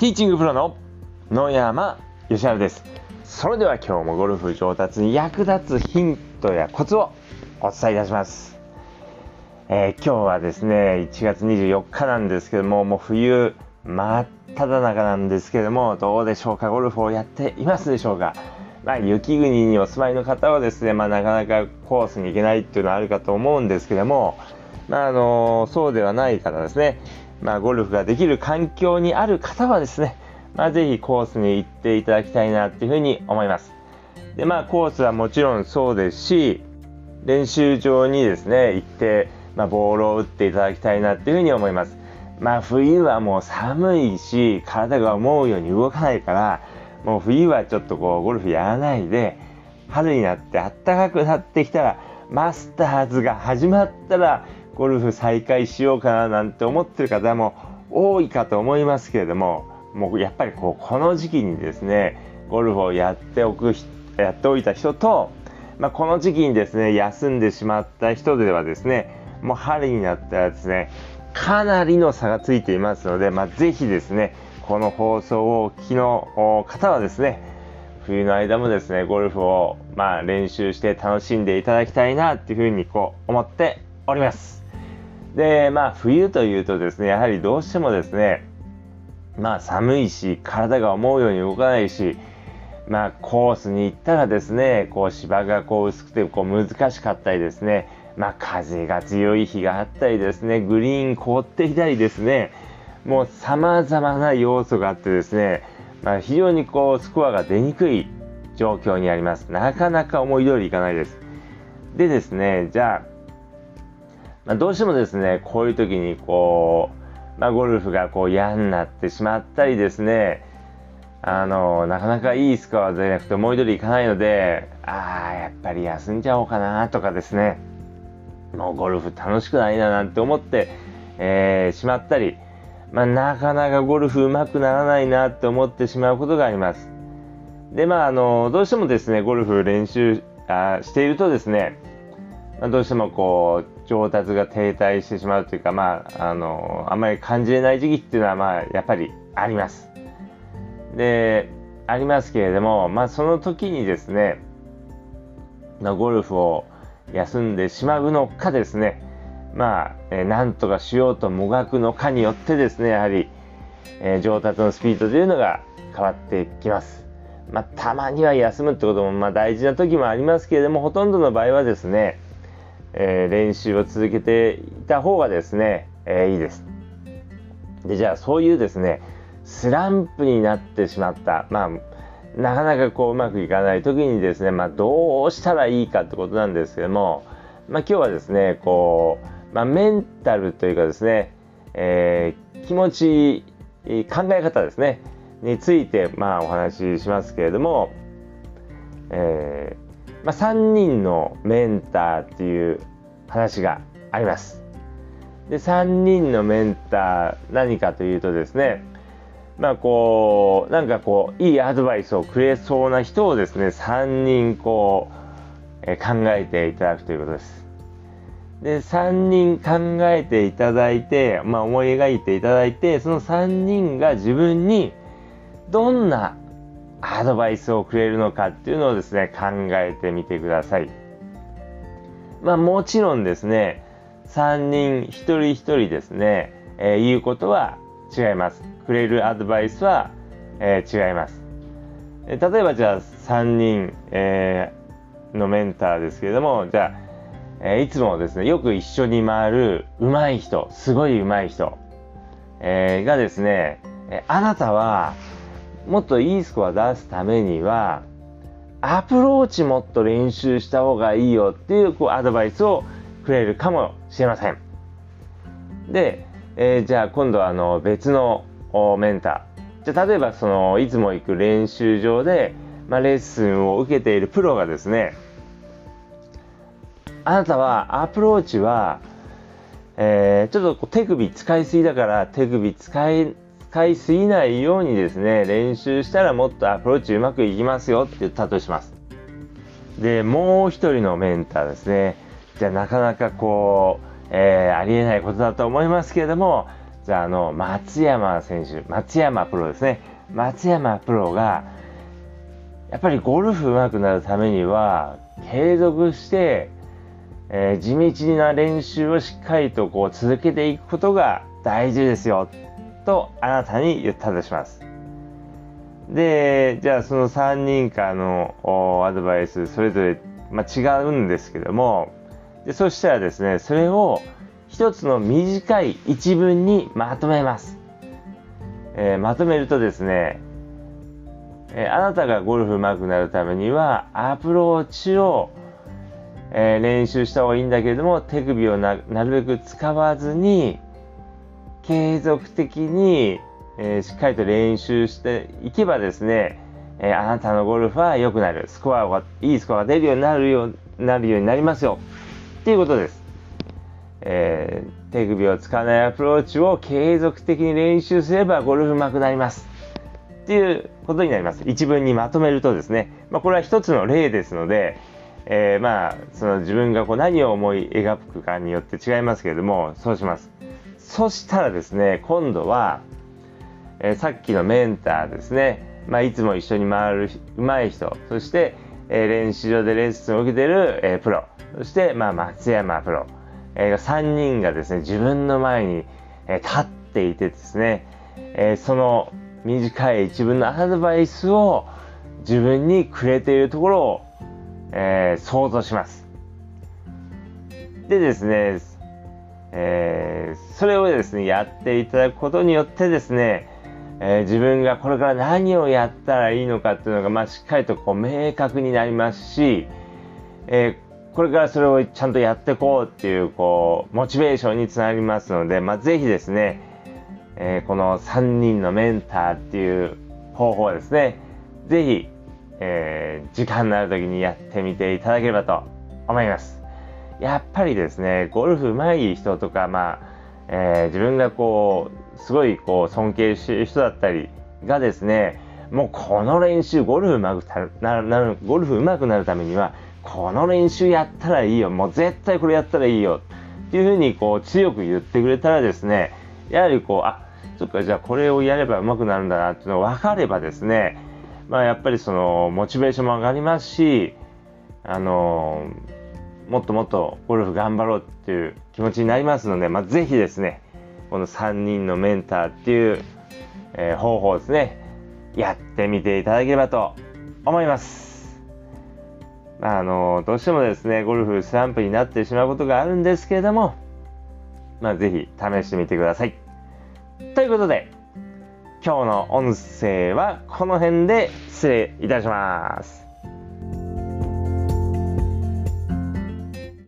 ティーチングプロの野山義晴です。それでは今日もゴルフ上達に役立つヒントやコツをお伝えいたします、えー今日はですね1月24日なんですけどももう冬真っ只中なんですけどもどうでしょうか？ゴルフをやっていますでしょうか？まあ、雪国にお住まいの方はですね、まあ、なかなかコースに行けないっていうのはあるかと思うんですけども、まああのそうではない方ですね、まあ、ゴルフができる環境にある方はですね、まあ、ぜひコースに行っていただきたいなっていうふうに思います。でまあコースはもちろんそうですし練習場にですね行って、まあ、ボールを打っていただきたいなっていうふうに思います。まあ冬はもう寒いし体が思うように動かないからもう冬はちょっとこうゴルフやらないで春になって暖かくなってきたらマスターズが始まったらゴルフ再開しようかななんて思ってる方も多いかと思いますけれどももうやっぱりこうこの時期にですねゴルフをやっておくやっておいた人と、まあ、この時期にですね休んでしまった人ではですねもう春になったらですねかなりの差がついていますので、まあ、ぜひですねこの放送をお聞きの方はですね冬の間もですねゴルフをまあ練習して楽しんでいただきたいなっていうふうにこう思っております。でまあ冬というとですねやはりどうしてもですねまあ寒いし体が思うように動かないしまあコースに行ったらですねこう芝がこう薄くてこう難しかったりですねまあ風が強い日があったりですねグリーン凍っていたりですねもう様々な要素があってですね、まあ、非常にこうスコアが出にくい状況にあります。なかなか思い通りいかないです。でですね、じゃあ、まあ、どうしてもですね、こういう時にこう、まあ、ゴルフがこう嫌になってしまったりですね、あの、なかなかいいスコア出なくて思い通りいかないので、ああ、やっぱり休んじゃおうかなとかですね、もうゴルフ楽しくないななんて思って、えー、しまったり、まあ、なかなかゴルフ上手くならないなって思ってしまうことがあります。で、まあ、あの、どうしてもですね、ゴルフ練習あしているとですね、まあ、どうしてもこう、上達が停滞してしまうというか、まあ、あの、あんまり感じれない時期っていうのは、まあ、やっぱりあります。で、ありますけれども、まあ、その時にですね、ま、ゴルフを休んでしまうのかですね、まあ、えー、なんとかしようともがくのかによってですね、やはり、えー、上達のスピードというのが変わってきます。まあ、たまには休むってことも、まあ、大事な時もありますけれども、ほとんどの場合はですね、えー、練習を続けていた方がですね、えいいです。で、じゃあ、そういうですね、スランプになってしまった、まあ、なかなかこううまくいかない時にですね、まあ、どうしたらいいかってことなんですけども、まあ、今日はですね、こう、まあ、メンタルというかですね、えー、気持ち、考え方ですね、について、まあ、お話ししますけれども、えーまあ、3人のメンターっていう話があります。で、3人のメンター、何かというとですね、まあこう、なんかこう、いいアドバイスをくれそうな人をですね、3人こう、え、考えていただくということです。で3人考えていただいて、まあ、思い描いていただいてその3人が自分にどんなアドバイスをくれるのかっていうのをですね考えてみてください。まあもちろんですね3人一人一人ですね、えー、言うことは違います。くれるアドバイスは、えー、違います。例えばじゃあ3人、えー、のメンターですけれどもじゃあえ、いつもですね、よく一緒に回る上手い人、すごい上手い人、えー、がですね、えあなたはもっといいスコア出すためには、アプローチもっと練習した方がいいよっていうこうアドバイスをくれるかもしれません。で、えー、じゃあ今度はあの別のメンター。じゃ例えばそのいつも行く練習場で、まあ、レッスンを受けているプロがですね、あなたはアプローチは、えー、ちょっと手首使いすぎだから手首使い使いすぎないようにですね練習したらもっとアプローチうまくいきますよって言ったとします。でもう一人のメンターですね。じゃあなかなかこう、えー、ありえないことだと思いますけれどもじゃあ、あの、松山選手、松山プロですね。松山プロが、やっぱりゴルフ上手くなるためには、継続して、えー、地道な練習をしっかりとこう続けていくことが大事ですよ、とあなたに言ったとします。で、じゃあその3人からのアドバイス、それぞれ、まあ、違うんですけども、でそしたらですね、それを一つの短い一文にまとめます。えー、まとめるとですね、えー、あなたがゴルフ上手くなるためにはアプローチを、えー、練習した方がいいんだけれども手首をなるべく使わずに継続的に、えしっかりと練習していけばですね、えあなたのゴルフは良くなるスコアがいいスコアが出るようになるようなるようになりますよっていうことです。えー、手首を使わないアプローチを継続的に練習すればゴルフ上手くなります。っていうことになります。一文にまとめるとですね、まあ、これは一つの例ですので、えー、まあその自分がこう何を思い描くかによって違いますけれどもそうしますそしたらですね今度は、えー、さっきのメンターですね、まあ、いつも一緒に回る上手い人。そして、えー、練習場でレッスンを受けてる、えプロ。そして、まあ、松山プロ。えー、3人がですね、自分の前に、え、立っていてですね、え、その短い自分のアドバイスを自分にくれているところを、え、想像します。でですね、えー、それをですね、やっていただくことによってですね、えー、自分がこれから何をやったらいいのかっていうのが、まあ、しっかりとこう明確になりますし、えーこれからそれをちゃんとやっていこうっていう、こう、モチベーションにつながりますので、まあ、ぜひですね、えー、この3人のメンターっていう方法をですね、ぜひ、え、時間のある時にやってみていただければと思います。やっぱりですね、ゴルフ上手い人とか、まあ、えー、自分がこう、すごいこう尊敬してる人だったりがですね、もうこの練習、ゴルフ上手くなる、ゴルフ上手くなるためには、この練習やったらいいよ、もう絶対これやったらいいよっていうふうにこう強く言ってくれたらですね、やはりこう、あ、そっか、じゃあこれをやれば上手くなるんだなっていうのが分かればですね、まあやっぱりそのモチベーションも上がりますし、あのもっともっとゴルフ頑張ろうっていう気持ちになりますので、まあ、ぜひですね、この3人のメンターっていう、えー、方法ですね、やってみていただければと思います。あの、どうしてもですね、ゴルフスランプになってしまうことがあるんですけれども、まあ、ぜひ試してみてください。ということで、今日の音声はこの辺で失礼いたします。